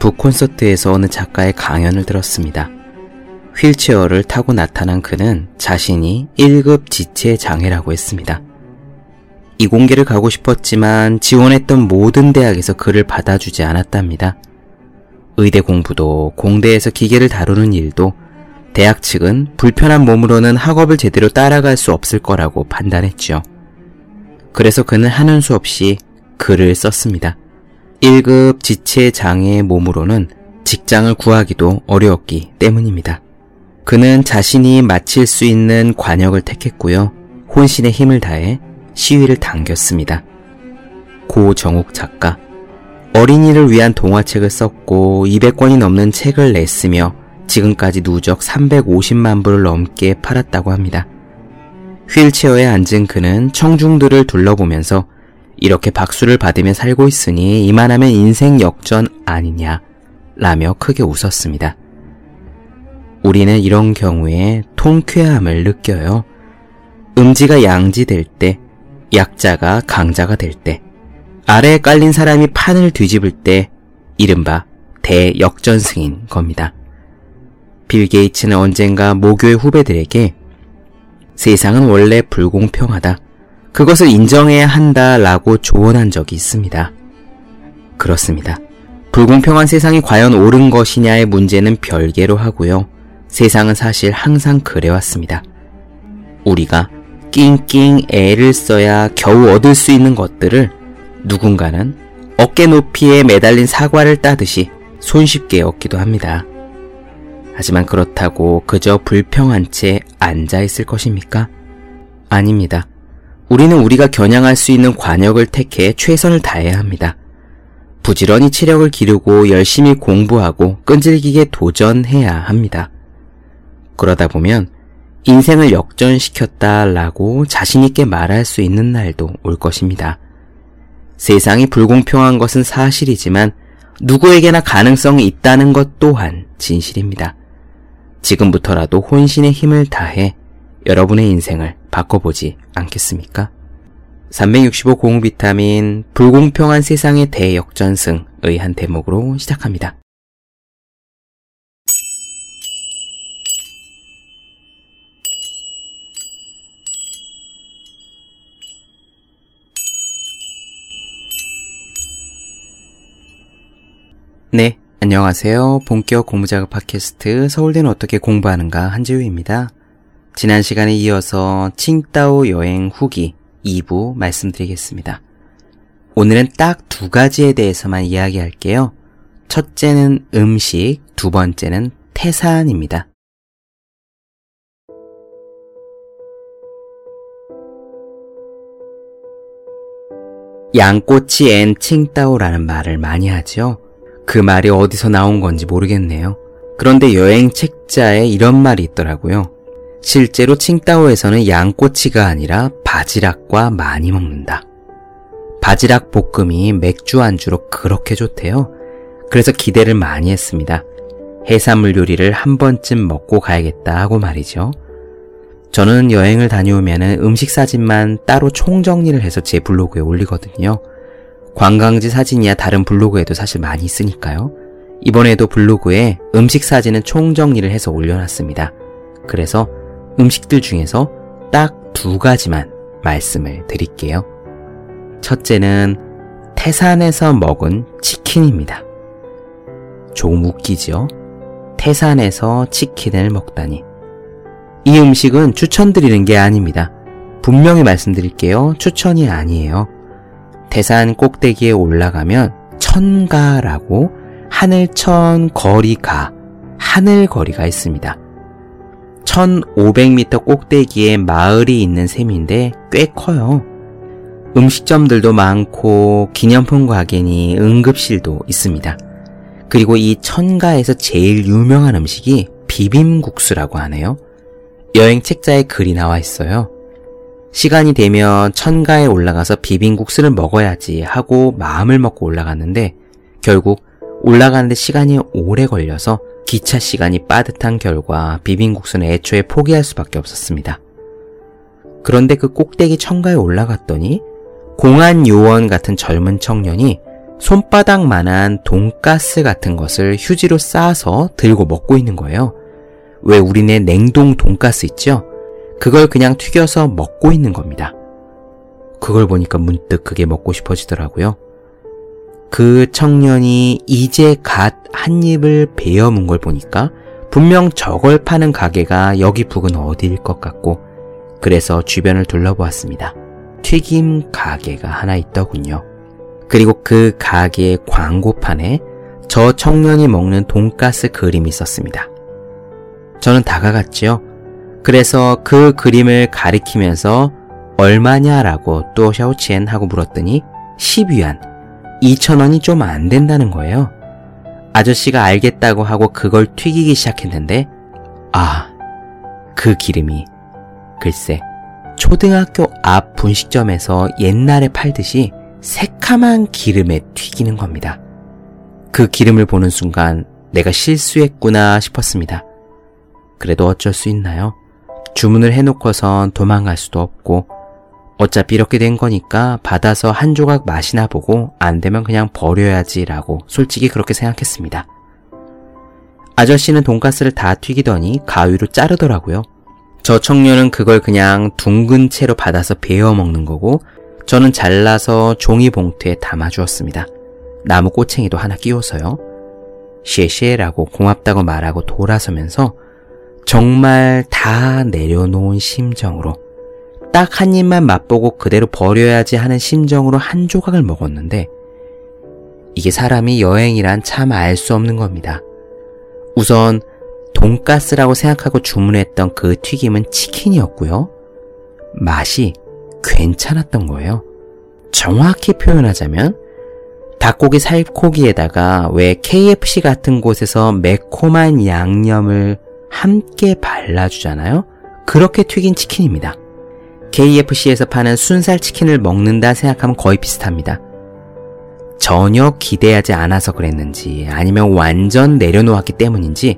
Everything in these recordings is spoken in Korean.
북 콘서트에서 어느 작가의 강연을 들었습니다. 휠체어를 타고 나타난 그는 자신이 1급 지체 장애라고 했습니다. 이공계를 가고 싶었지만 지원했던 모든 대학에서 그를 받아주지 않았답니다. 의대 공부도 공대에서 기계를 다루는 일도 대학 측은 불편한 몸으로는 학업을 제대로 따라갈 수 없을 거라고 판단했죠. 그래서 그는 하는 수 없이 글을 썼습니다. 1급 지체 장애의 몸으로는 직장을 구하기도 어려웠기 때문입니다. 그는 자신이 마칠 수 있는 관역을 택했고요. 혼신의 힘을 다해 시위를 당겼습니다. 고정욱 작가. 어린이를 위한 동화책을 썼고 200권이 넘는 책을 냈으며 지금까지 누적 350만 부를 넘게 팔았다고 합니다. 휠체어에 앉은 그는 청중들을 둘러보면서 이렇게 박수를 받으며 살고 있으니 이만하면 인생 역전 아니냐 라며 크게 웃었습니다. 우리는 이런 경우에 통쾌함을 느껴요. 음지가 양지될 때 약자가 강자가 될 때, 아래에 깔린 사람이 판을 뒤집을 때, 이른바 대역전승인 겁니다. 빌 게이츠는 언젠가 모교의 후배들에게 세상은 원래 불공평하다. 그것을 인정해야 한다 라고 조언한 적이 있습니다. 그렇습니다. 불공평한 세상이 과연 옳은 것이냐의 문제는 별개로 하고요. 세상은 사실 항상 그래왔습니다. 우리가 낑낑 애를 써야 겨우 얻을 수 있는 것들을 누군가는 어깨 높이에 매달린 사과를 따듯이 손쉽게 얻기도 합니다. 하지만 그렇다고 그저 불평한 채 앉아 있을 것입니까? 아닙니다. 우리는 우리가 겨냥할 수 있는 관역을 택해 최선을 다해야 합니다. 부지런히 체력을 기르고 열심히 공부하고 끈질기게 도전해야 합니다. 그러다 보면 인생을 역전시켰다라고 자신있게 말할 수 있는 날도 올 것입니다. 세상이 불공평한 것은 사실이지만 누구에게나 가능성이 있다는 것 또한 진실입니다. 지금부터라도 혼신의 힘을 다해 여러분의 인생을 바꿔보지 않겠습니까? 365 공비타민 불공평한 세상의 대역전승의 한 대목으로 시작합니다. 네, 안녕하세요. 본격 공부작업 팟캐스트 서울대는 어떻게 공부하는가 한지우입니다. 지난 시간에 이어서 칭따오 여행 후기 2부 말씀드리겠습니다. 오늘은 딱 두 가지에 대해서만 이야기할게요. 첫째는 음식, 두 번째는 태산입니다. 양꼬치 and 칭따오라는 말을 많이 하죠. 그 말이 어디서 나온 건지 모르겠네요. 그런데 여행 책자에 이런 말이 있더라고요. 실제로 칭따오에서는 양꼬치가 아니라 바지락과 많이 먹는다. 바지락 볶음이 맥주 안주로 그렇게 좋대요. 그래서 기대를 많이 했습니다. 해산물 요리를 한 번쯤 먹고 가야겠다 하고 말이죠. 저는 여행을 다녀오면 음식 사진만 따로 총정리를 해서 제 블로그에 올리거든요. 관광지 사진이야 다른 블로그에도 사실 많이 있으니까요. 이번에도 블로그에 음식 사진은 총정리를 해서 올려놨습니다. 그래서 음식들 중에서 딱 두 가지만 말씀을 드릴게요. 첫째는 태산에서 먹은 치킨입니다. 조금 웃기죠? 태산에서 치킨을 먹다니. 이 음식은 추천드리는 게 아닙니다. 분명히 말씀드릴게요. 추천이 아니에요. 태산 꼭대기에 올라가면 천가라고 하늘천 거리가 하늘거리가 있습니다. 1500m 꼭대기에 마을이 있는 셈인데 꽤 커요. 음식점들도 많고 기념품 가게니 응급실도 있습니다. 그리고 이 천가에서 제일 유명한 음식이 비빔국수라고 하네요. 여행 책자에 글이 나와 있어요. 시간이 되면 천가에 올라가서 비빔국수를 먹어야지 하고 마음을 먹고 올라갔는데 결국 올라가는데 시간이 오래 걸려서 기차 시간이 빠듯한 결과 비빔국수는 애초에 포기할 수밖에 없었습니다. 그런데 그 꼭대기 천가에 올라갔더니 공안 요원 같은 젊은 청년이 손바닥만한 돈가스 같은 것을 휴지로 싸서 들고 먹고 있는 거예요. 왜 우리네 냉동 돈가스 있죠? 그걸 그냥 튀겨서 먹고 있는 겁니다. 그걸 보니까 문득 그게 먹고 싶어지더라고요. 그 청년이 이제 갓 한 입을 베어 문 걸 보니까 분명 저걸 파는 가게가 여기 부근 어디일 것 같고 그래서 주변을 둘러보았습니다. 튀김 가게가 하나 있더군요. 그리고 그 가게의 광고판에 저 청년이 먹는 돈가스 그림이 있었습니다. 저는 다가갔지요. 그래서 그 그림을 가리키면서 얼마냐라고 또 샤오치엔 하고 물었더니 10위안, 2천원이 좀 안 된다는 거예요. 아저씨가 알겠다고 하고 그걸 튀기기 시작했는데, 아, 그 기름이, 글쎄, 초등학교 앞 분식점에서 옛날에 팔듯이 새카만 기름에 튀기는 겁니다. 그 기름을 보는 순간 내가 실수했구나 싶었습니다. 그래도 어쩔 수 있나요? 주문을 해놓고선 도망갈 수도 없고 어차피 이렇게 된 거니까 받아서 한 조각 맛이나 보고 안 되면 그냥 버려야지 라고 솔직히 그렇게 생각했습니다. 아저씨는 돈가스를 다 튀기더니 가위로 자르더라고요. 저 청년은 그걸 그냥 둥근 채로 받아서 베어 먹는 거고 저는 잘라서 종이 봉투에 담아 주었습니다. 나무 꼬챙이도 하나 끼워서요. 쉐쉐라고 고맙다고 말하고 돌아서면서 정말 다 내려놓은 심정으로 딱 한 입만 맛보고 그대로 버려야지 하는 심정으로 한 조각을 먹었는데 이게 사람이 여행이란 참 알 수 없는 겁니다. 우선 돈가스라고 생각하고 주문했던 그 튀김은 치킨이었고요. 맛이 괜찮았던 거예요. 정확히 표현하자면 닭고기 살코기에다가 왜 KFC 같은 곳에서 매콤한 양념을 함께 발라주잖아요. 그렇게 튀긴 치킨입니다. KFC에서 파는 순살 치킨을 먹는다 생각하면 거의 비슷합니다. 전혀 기대하지 않아서 그랬는지 아니면 완전 내려놓았기 때문인지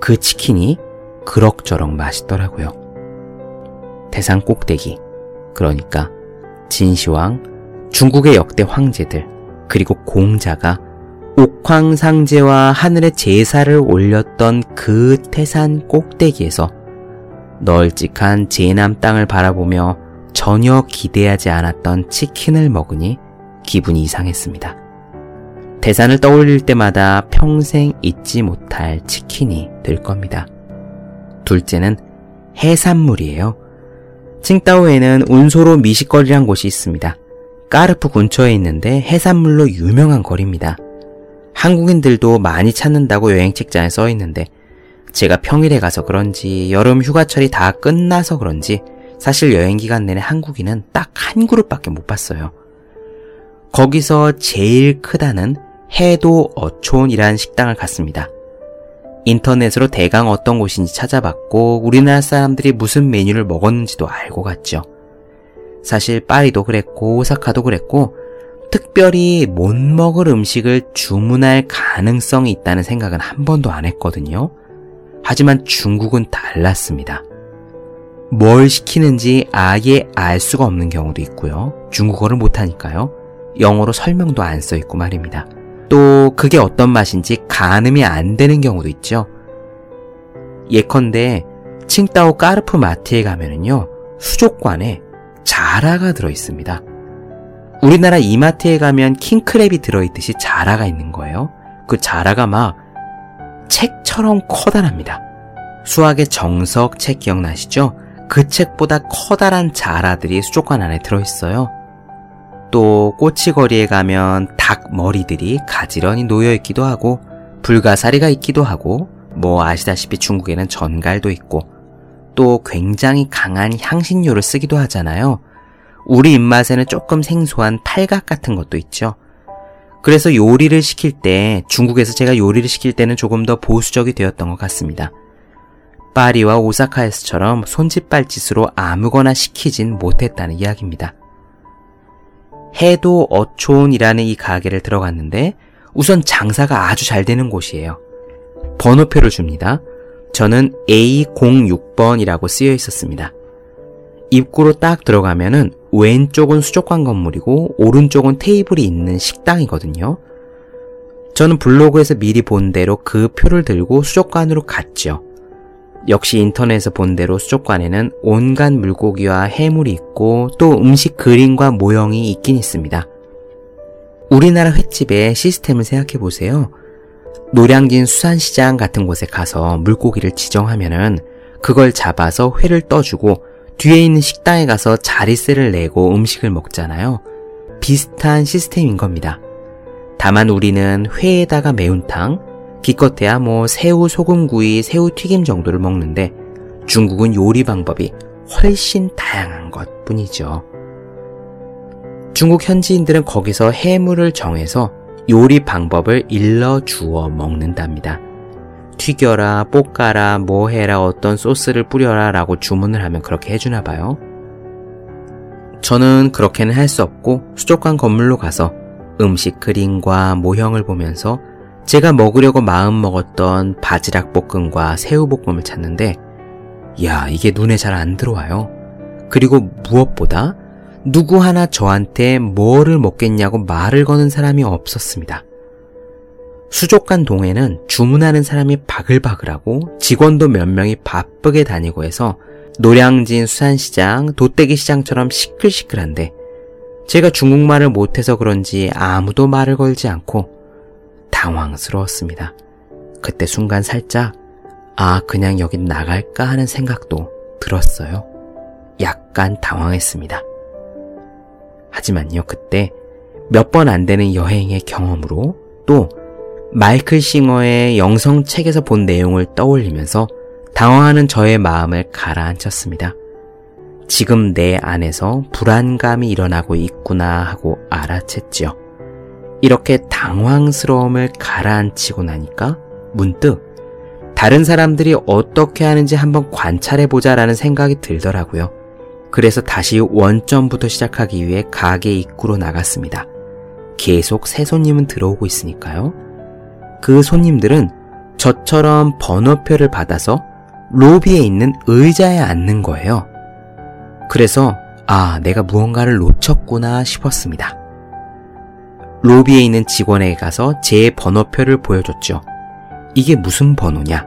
그 치킨이 그럭저럭 맛있더라고요. 대상 꼭대기, 그러니까 진시황, 중국의 역대 황제들, 그리고 공자가 옥황상제와 하늘의 제사를 올렸던 그 태산 꼭대기에서 널찍한 제남 땅을 바라보며 전혀 기대하지 않았던 치킨을 먹으니 기분이 이상했습니다. 대산을 떠올릴 때마다 평생 잊지 못할 치킨이 될 겁니다. 둘째는 해산물이에요. 칭따오에는 운소로 미식거리란 곳이 있습니다. 까르프 근처에 있는데 해산물로 유명한 거리입니다. 한국인들도 많이 찾는다고 여행 책자에 써 있는데 제가 평일에 가서 그런지 여름 휴가철이 다 끝나서 그런지 사실 여행 기간 내내 한국인은 딱 한 그룹밖에 못 봤어요. 거기서 제일 크다는 해도 어촌이라는 식당을 갔습니다. 인터넷으로 대강 어떤 곳인지 찾아봤고 우리나라 사람들이 무슨 메뉴를 먹었는지도 알고 갔죠. 사실 파리도 그랬고 오사카도 그랬고 특별히 못 먹을 음식을 주문할 가능성이 있다는 생각은 한 번도 안 했거든요. 하지만 중국은 달랐습니다. 뭘 시키는지 아예 알 수가 없는 경우도 있고요. 중국어를 못하니까요. 영어로 설명도 안 써 있고 말입니다. 또 그게 어떤 맛인지 가늠이 안 되는 경우도 있죠. 예컨대 칭따오 까르프 마트에 가면은요. 수족관에 자라가 들어 있습니다. 우리나라 이마트에 가면 킹크랩이 들어 있듯이 자라가 있는 거예요. 그 자라가 막 책처럼 커다랍니다. 수학의 정석 책 기억나시죠? 그 책보다 커다란 자라들이 수족관 안에 들어있어요. 또 꼬치거리에 가면 닭 머리들이 가지런히 놓여 있기도 하고 불가사리가 있기도 하고 뭐 아시다시피 중국에는 전갈도 있고 또 굉장히 강한 향신료를 쓰기도 하잖아요. 우리 입맛에는 조금 생소한 팔각 같은 것도 있죠. 그래서 요리를 시킬 때 중국에서 제가 요리를 시킬 때는 조금 더 보수적이 되었던 것 같습니다. 파리와 오사카에서처럼 손짓발짓으로 아무거나 시키진 못했다는 이야기입니다. 해도 어촌이라는 이 가게를 들어갔는데 우선 장사가 아주 잘 되는 곳이에요. 번호표를 줍니다. 저는 A06번이라고 쓰여 있었습니다. 입구로 딱 들어가면은 왼쪽은 수족관 건물이고 오른쪽은 테이블이 있는 식당이거든요. 저는 블로그에서 미리 본 대로 그 표를 들고 수족관으로 갔죠. 역시 인터넷에서 본 대로 수족관에는 온갖 물고기와 해물이 있고 또 음식 그림과 모형이 있긴 있습니다. 우리나라 횟집의 시스템을 생각해 보세요. 노량진 수산시장 같은 곳에 가서 물고기를 지정하면은 그걸 잡아서 회를 떠주고 뒤에 있는 식당에 가서 자리세를 내고 음식을 먹잖아요. 비슷한 시스템인 겁니다. 다만 우리는 회에다가 매운탕, 기껏해야 뭐 새우 소금구이, 새우 튀김 정도를 먹는데 중국은 요리 방법이 훨씬 다양한 것 뿐이죠. 중국 현지인들은 거기서 해물을 정해서 요리 방법을 일러 주어 먹는답니다. 튀겨라, 볶아라, 뭐 해라, 어떤 소스를 뿌려라 라고 주문을 하면 그렇게 해주나 봐요. 저는 그렇게는 할 수 없고 수족관 건물로 가서 음식 그림과 모형을 보면서 제가 먹으려고 마음 먹었던 바지락 볶음과 새우 볶음을 찾는데, 야, 이게 눈에 잘 안 들어와요. 그리고 무엇보다 누구 하나 저한테 뭐를 먹겠냐고 말을 거는 사람이 없었습니다. 수족관 동에는 주문하는 사람이 바글바글하고 직원도 몇 명이 바쁘게 다니고 해서 노량진 수산시장, 도떼기 시장처럼 시끌시끌한데 제가 중국말을 못해서 그런지 아무도 말을 걸지 않고 당황스러웠습니다. 그때 순간 살짝, 아, 그냥 여긴 나갈까 하는 생각도 들었어요. 약간 당황했습니다. 하지만요, 그때 몇 번 안 되는 여행의 경험으로 또 마이클 싱어의 영성책에서 본 내용을 떠올리면서 당황하는 저의 마음을 가라앉혔습니다. 지금 내 안에서 불안감이 일어나고 있구나 하고 알아챘지요. 이렇게 당황스러움을 가라앉히고 나니까 문득 다른 사람들이 어떻게 하는지 한번 관찰해 보자라는 생각이 들더라고요. 그래서 다시 원점부터 시작하기 위해 가게 입구로 나갔습니다. 계속 새 손님은 들어오고 있으니까요. 그 손님들은 저처럼 번호표를 받아서 로비에 있는 의자에 앉는 거예요. 그래서 아, 내가 무언가를 놓쳤구나 싶었습니다. 로비에 있는 직원에게 가서 제 번호표를 보여줬죠. 이게 무슨 번호냐?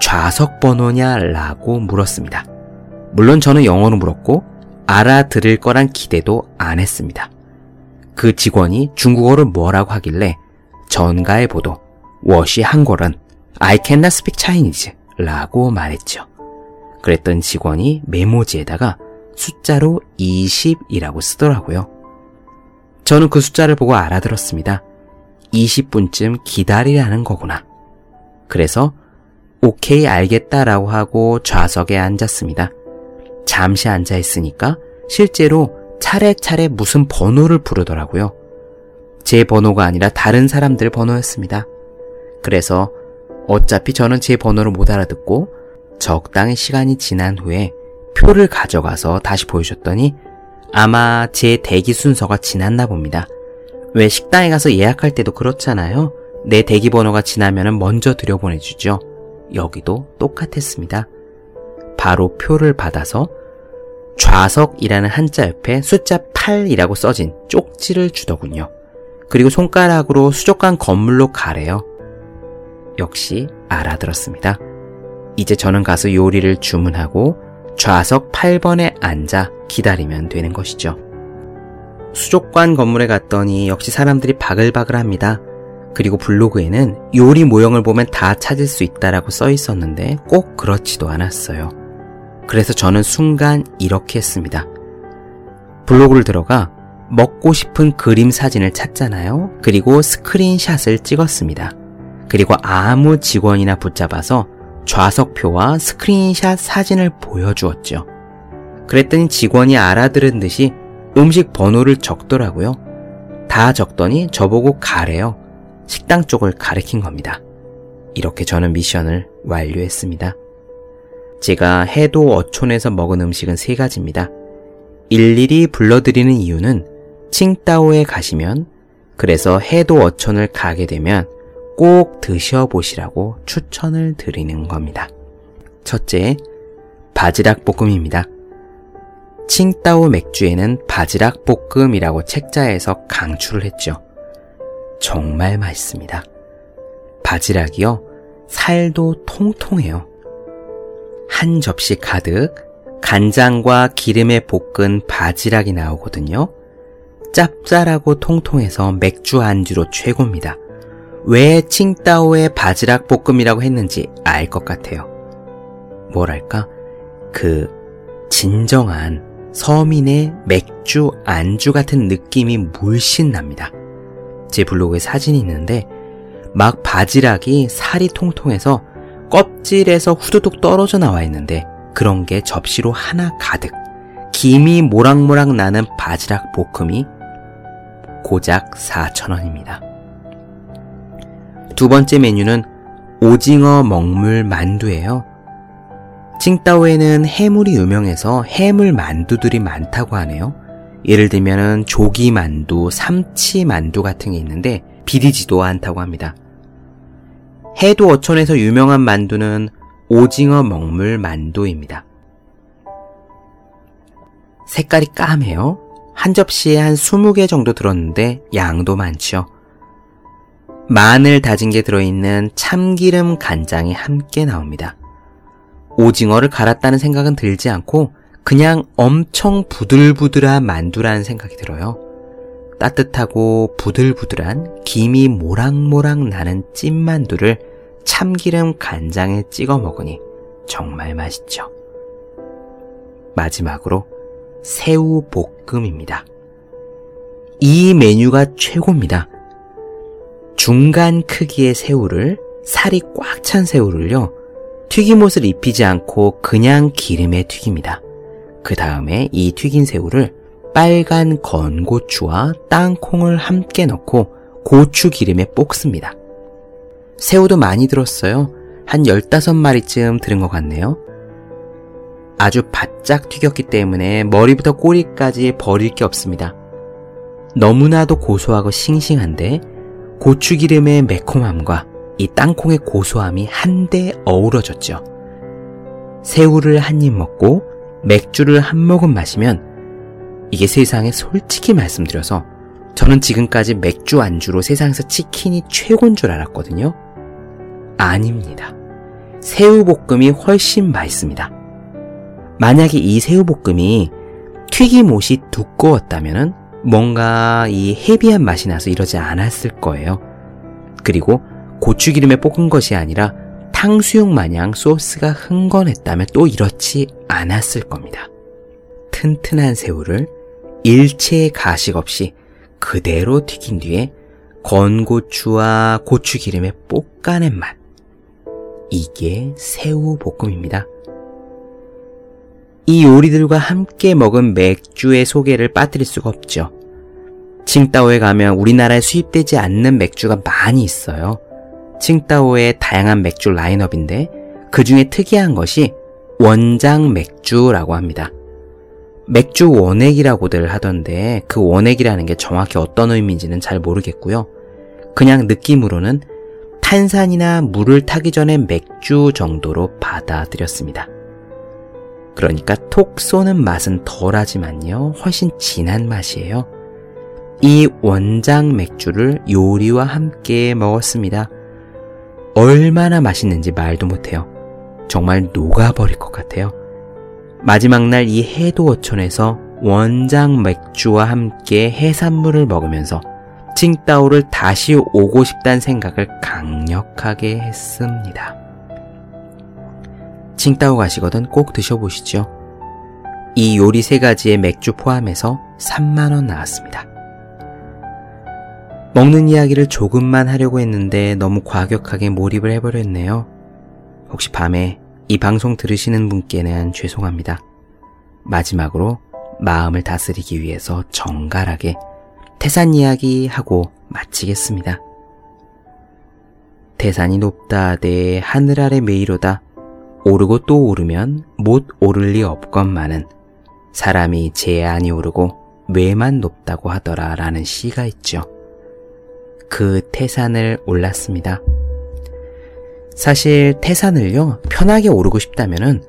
좌석 번호냐? 라고 물었습니다. 물론 저는 영어로 물었고 알아들을 거란 기대도 안 했습니다. 그 직원이 중국어를 뭐라고 하길래 전가의 보도, 워시 한국은 I cannot speak Chinese 라고 말했죠. 그랬던 직원이 메모지에다가 숫자로 20이라고 쓰더라고요. 저는 그 숫자를 보고 알아들었습니다. 20분쯤 기다리라는 거구나. 그래서 오케이 알겠다라고 하고 좌석에 앉았습니다. 잠시 앉아 있으니까 실제로 차례차례 무슨 번호를 부르더라고요. 제 번호가 아니라 다른 사람들 번호였습니다. 그래서 어차피 저는 제 번호를 못 알아듣고 적당히 시간이 지난 후에 표를 가져가서 다시 보여줬더니 아마 제 대기 순서가 지났나 봅니다. 왜 식당에 가서 예약할 때도 그렇잖아요. 내 대기 번호가 지나면 먼저 들여보내주죠. 여기도 똑같았습니다. 바로 표를 받아서 좌석이라는 한자 옆에 숫자 8이라고 써진 쪽지를 주더군요. 그리고 손가락으로 수족관 건물로 가래요. 역시 알아들었습니다. 이제 저는 가서 요리를 주문하고 좌석 8번에 앉아 기다리면 되는 것이죠. 수족관 건물에 갔더니 역시 사람들이 바글바글 합니다. 그리고 블로그에는 요리 모형을 보면 다 찾을 수 있다라고 써 있었는데 꼭 그렇지도 않았어요. 그래서 저는 순간 이렇게 했습니다. 블로그를 들어가 먹고 싶은 그림 사진을 찾잖아요. 그리고 스크린샷을 찍었습니다. 그리고 아무 직원이나 붙잡아서 좌석표와 스크린샷 사진을 보여주었죠. 그랬더니 직원이 알아들은 듯이 음식 번호를 적더라고요. 다 적더니 저보고 가래요. 식당 쪽을 가리킨 겁니다. 이렇게 저는 미션을 완료했습니다. 제가 해도 어촌에서 먹은 음식은 세 가지입니다. 일일이 불러드리는 이유는 칭따오에 가시면 그래서 해도 어촌을 가게 되면 꼭 드셔보시라고 추천을 드리는 겁니다. 첫째, 바지락 볶음입니다. 칭따오 맥주에는 바지락 볶음이라고 책자에서 강추를 했죠. 정말 맛있습니다. 바지락이요, 살도 통통해요. 한 접시 가득 간장과 기름에 볶은 바지락이 나오거든요. 짭짤하고 통통해서 맥주 안주로 최고입니다. 왜 칭따오의 바지락 볶음이라고 했는지 알 것 같아요. 뭐랄까, 그, 진정한 서민의 맥주 안주 같은 느낌이 물씬 납니다. 제 블로그에 사진이 있는데, 막 바지락이 살이 통통해서 껍질에서 후두둑 떨어져 나와 있는데, 그런 게 접시로 하나 가득, 김이 모락모락 나는 바지락 볶음이 고작 4,000원입니다. 두 번째 메뉴는 오징어 먹물 만두예요. 칭따오에는 해물이 유명해서 해물 만두들이 많다고 하네요. 예를 들면 조기 만두, 삼치 만두 같은 게 있는데 비리지도 않다고 합니다. 해도 어촌에서 유명한 만두는 오징어 먹물 만두입니다. 색깔이 까매요. 한 접시에 한 20개 정도 들었는데 양도 많죠. 마늘 다진 게 들어있는 참기름 간장이 함께 나옵니다. 오징어를 갈았다는 생각은 들지 않고 그냥 엄청 부들부들한 만두라는 생각이 들어요. 따뜻하고 부들부들한 김이 모락모락 나는 찐만두를 참기름 간장에 찍어 먹으니 정말 맛있죠. 마지막으로 새우 볶음입니다. 이 메뉴가 최고입니다. 중간 크기의 새우를 살이 꽉 찬 새우를요. 튀김옷을 입히지 않고 그냥 기름에 튀깁니다. 그 다음에 이 튀긴 새우를 빨간 건고추와 땅콩을 함께 넣고 고추 기름에 볶습니다. 새우도 많이 들었어요. 한 15마리쯤 들은 것 같네요. 아주 바짝 튀겼기 때문에 머리부터 꼬리까지 버릴 게 없습니다. 너무나도 고소하고 싱싱한데 고추기름의 매콤함과 이 땅콩의 고소함이 한데 어우러졌죠. 새우를 한 입 먹고 맥주를 한 모금 마시면 이게 세상에 솔직히 말씀드려서 저는 지금까지 맥주 안주로 세상에서 치킨이 최고인 줄 알았거든요. 아닙니다. 새우볶음이 훨씬 맛있습니다. 만약에 이 새우볶음이 튀김옷이 두꺼웠다면 뭔가 이 헤비한 맛이 나서 이러지 않았을 거예요. 그리고 고추기름에 볶은 것이 아니라 탕수육 마냥 소스가 흥건했다면 또 이렇지 않았을 겁니다. 튼튼한 새우를 일체의 가식 없이 그대로 튀긴 뒤에 건고추와 고추기름에 볶아낸 맛. 이게 새우 볶음입니다. 이 요리들과 함께 먹은 맥주의 소개를 빠뜨릴 수가 없죠. 칭따오에 가면 우리나라에 수입되지 않는 맥주가 많이 있어요. 칭따오의 다양한 맥주 라인업인데 그 중에 특이한 것이 원장 맥주라고 합니다. 맥주 원액이라고들 하던데 그 원액이라는 게 정확히 어떤 의미인지는 잘 모르겠고요. 그냥 느낌으로는 탄산이나 물을 타기 전에 맥주 정도로 받아들였습니다. 그러니까 톡 쏘는 맛은 덜하지만요. 훨씬 진한 맛이에요. 이 원장 맥주를 요리와 함께 먹었습니다. 얼마나 맛있는지 말도 못해요. 정말 녹아버릴 것 같아요. 마지막 날 이 해도어촌에서 원장 맥주와 함께 해산물을 먹으면서 칭따오를 다시 오고 싶다는 생각을 강력하게 했습니다. 칭따오 가시거든 꼭 드셔보시죠. 이 요리 세 가지의 맥주 포함해서 3만원 나왔습니다. 먹는 이야기를 조금만 하려고 했는데 너무 과격하게 몰입을 해버렸네요. 혹시 밤에 이 방송 들으시는 분께는 죄송합니다. 마지막으로 마음을 다스리기 위해서 정갈하게 태산 이야기 하고 마치겠습니다. 태산이 높다 내 하늘 아래 메이로다 오르고 또 오르면 못 오를 리 없건만은 사람이 제 안이 오르고 왜만 높다고 하더라 라는 시가 있죠. 그 태산을 올랐습니다. 사실 태산을요, 편하게 오르고 싶다면은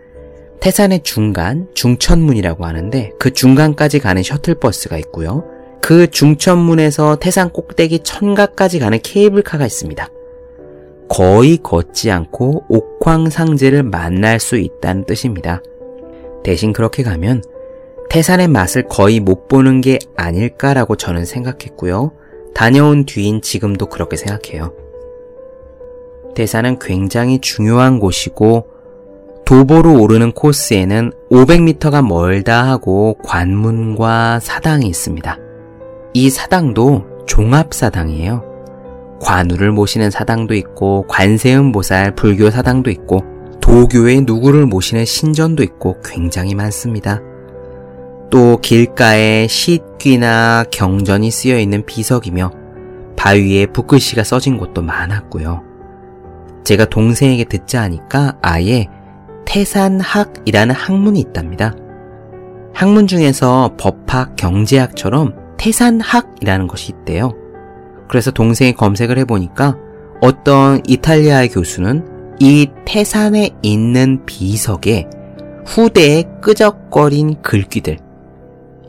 태산의 중간, 중천문이라고 하는데 그 중간까지 가는 셔틀버스가 있고요. 그 중천문에서 태산 꼭대기 천가까지 가는 케이블카가 있습니다. 거의 걷지 않고 옥황상제를 만날 수 있다는 뜻입니다. 대신 그렇게 가면 태산의 맛을 거의 못 보는 게 아닐까라고 저는 생각했고요. 다녀온 뒤인 지금도 그렇게 생각해요. 태산은 굉장히 중요한 곳이고 도보로 오르는 코스에는 500m가 멀다 하고 관문과 사당이 있습니다. 이 사당도 종합사당이에요. 관우를 모시는 사당도 있고 관세음보살 불교 사당도 있고 도교의 누구를 모시는 신전도 있고 굉장히 많습니다. 또 길가에 시귀나 경전이 쓰여 있는 비석이며 바위에 붓글씨가 써진 곳도 많았고요. 제가 동생에게 듣자 하니까 아예 태산학이라는 학문이 있답니다. 학문 중에서 법학, 경제학처럼 태산학이라는 것이 있대요. 그래서 동생이 검색을 해보니까 어떤 이탈리아의 교수는 이 태산에 있는 비석에 후대에 끄적거린 글귀들,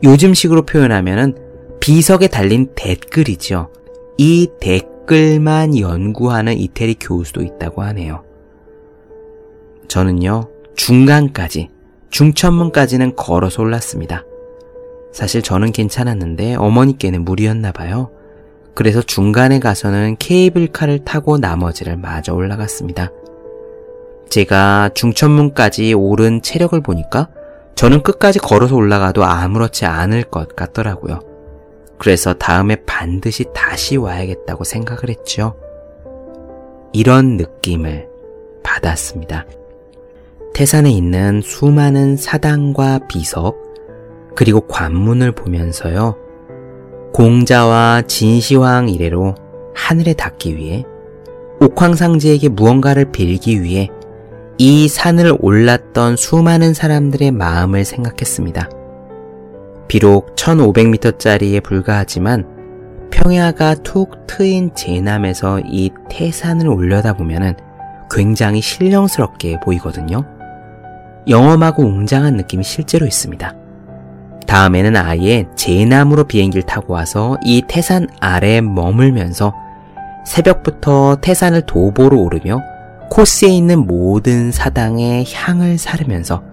요즘식으로 표현하면은 비석에 달린 댓글이죠. 이 댓글만 연구하는 이태리 교수도 있다고 하네요. 저는요, 중간까지, 중천문까지는 걸어서 올랐습니다. 사실 저는 괜찮았는데 어머니께는 무리였나 봐요. 그래서 중간에 가서는 케이블카를 타고 나머지를 마저 올라갔습니다. 제가 중천문까지 오른 체력을 보니까 저는 끝까지 걸어서 올라가도 아무렇지 않을 것 같더라고요. 그래서 다음에 반드시 다시 와야겠다고 생각을 했죠. 이런 느낌을 받았습니다. 태산에 있는 수많은 사당과 비석, 그리고 관문을 보면서요. 공자와 진시황 이래로 하늘에 닿기 위해 옥황상제에게 무언가를 빌기 위해 이 산을 올랐던 수많은 사람들의 마음을 생각했습니다. 비록 1500m짜리에 불과하지만 평야가 툭 트인 제남에서 이 태산을 올려다보면 굉장히 신령스럽게 보이거든요. 영험하고 웅장한 느낌이 실제로 있습니다. 다음에는 아예 제남으로 비행기를 타고 와서 이 태산 아래에 머물면서 새벽부터 태산을 도보로 오르며 코스에 있는 모든 사당에 향을 사르면서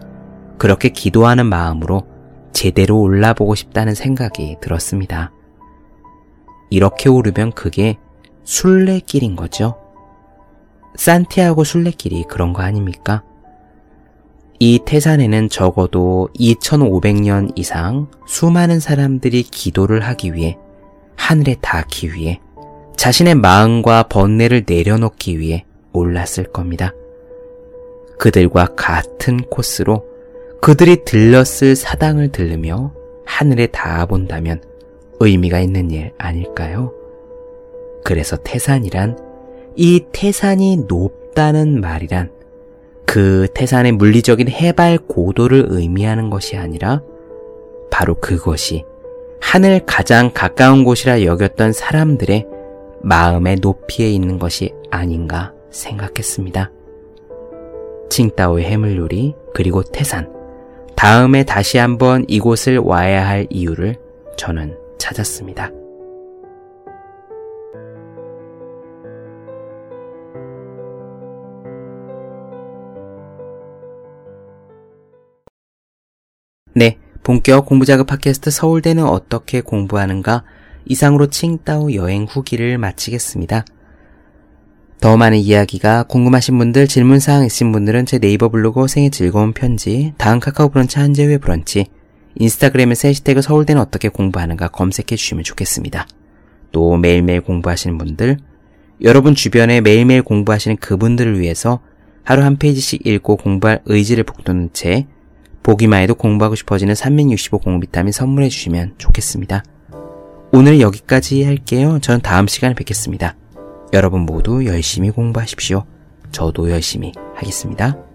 그렇게 기도하는 마음으로 제대로 올라보고 싶다는 생각이 들었습니다. 이렇게 오르면 그게 순례길인 거죠. 산티아고 순례길이 그런 거 아닙니까? 이 태산에는 적어도 2500년 이상 수많은 사람들이 기도를 하기 위해 하늘에 닿기 위해 자신의 마음과 번뇌를 내려놓기 위해 올랐을 겁니다. 그들과 같은 코스로 그들이 들렀을 사당을 들르며 하늘에 닿아 본다면 의미가 있는 일 아닐까요? 그래서 태산이란 이 태산이 높다는 말이란 그 태산의 물리적인 해발 고도를 의미하는 것이 아니라 바로 그것이 하늘 가장 가까운 곳이라 여겼던 사람들의 마음의 높이에 있는 것이 아닌가 생각했습니다. 칭따오의 해물요리 그리고 태산 다음에 다시 한번 이곳을 와야 할 이유를 저는 찾았습니다. 본격 공부자극 팟캐스트 서울대는 어떻게 공부하는가 이상으로 칭따오 여행 후기를 마치겠습니다. 더 많은 이야기가 궁금하신 분들, 질문사항 있으신 분들은 제 네이버 블로그 생의 즐거운 편지, 다음 카카오 브런치 한재회 브런치, 인스타그램에서 해시태그 서울대는 어떻게 공부하는가 검색해 주시면 좋겠습니다. 또 매일매일 공부하시는 분들, 여러분 주변에 매일매일 공부하시는 그분들을 위해서 하루 한 페이지씩 읽고 공부할 의지를 북돋는 책, 보기만 해도 공부하고 싶어지는 365 공부 비타민 선물해 주시면 좋겠습니다. 오늘 여기까지 할게요. 저는 다음 시간에 뵙겠습니다. 여러분 모두 열심히 공부하십시오. 저도 열심히 하겠습니다.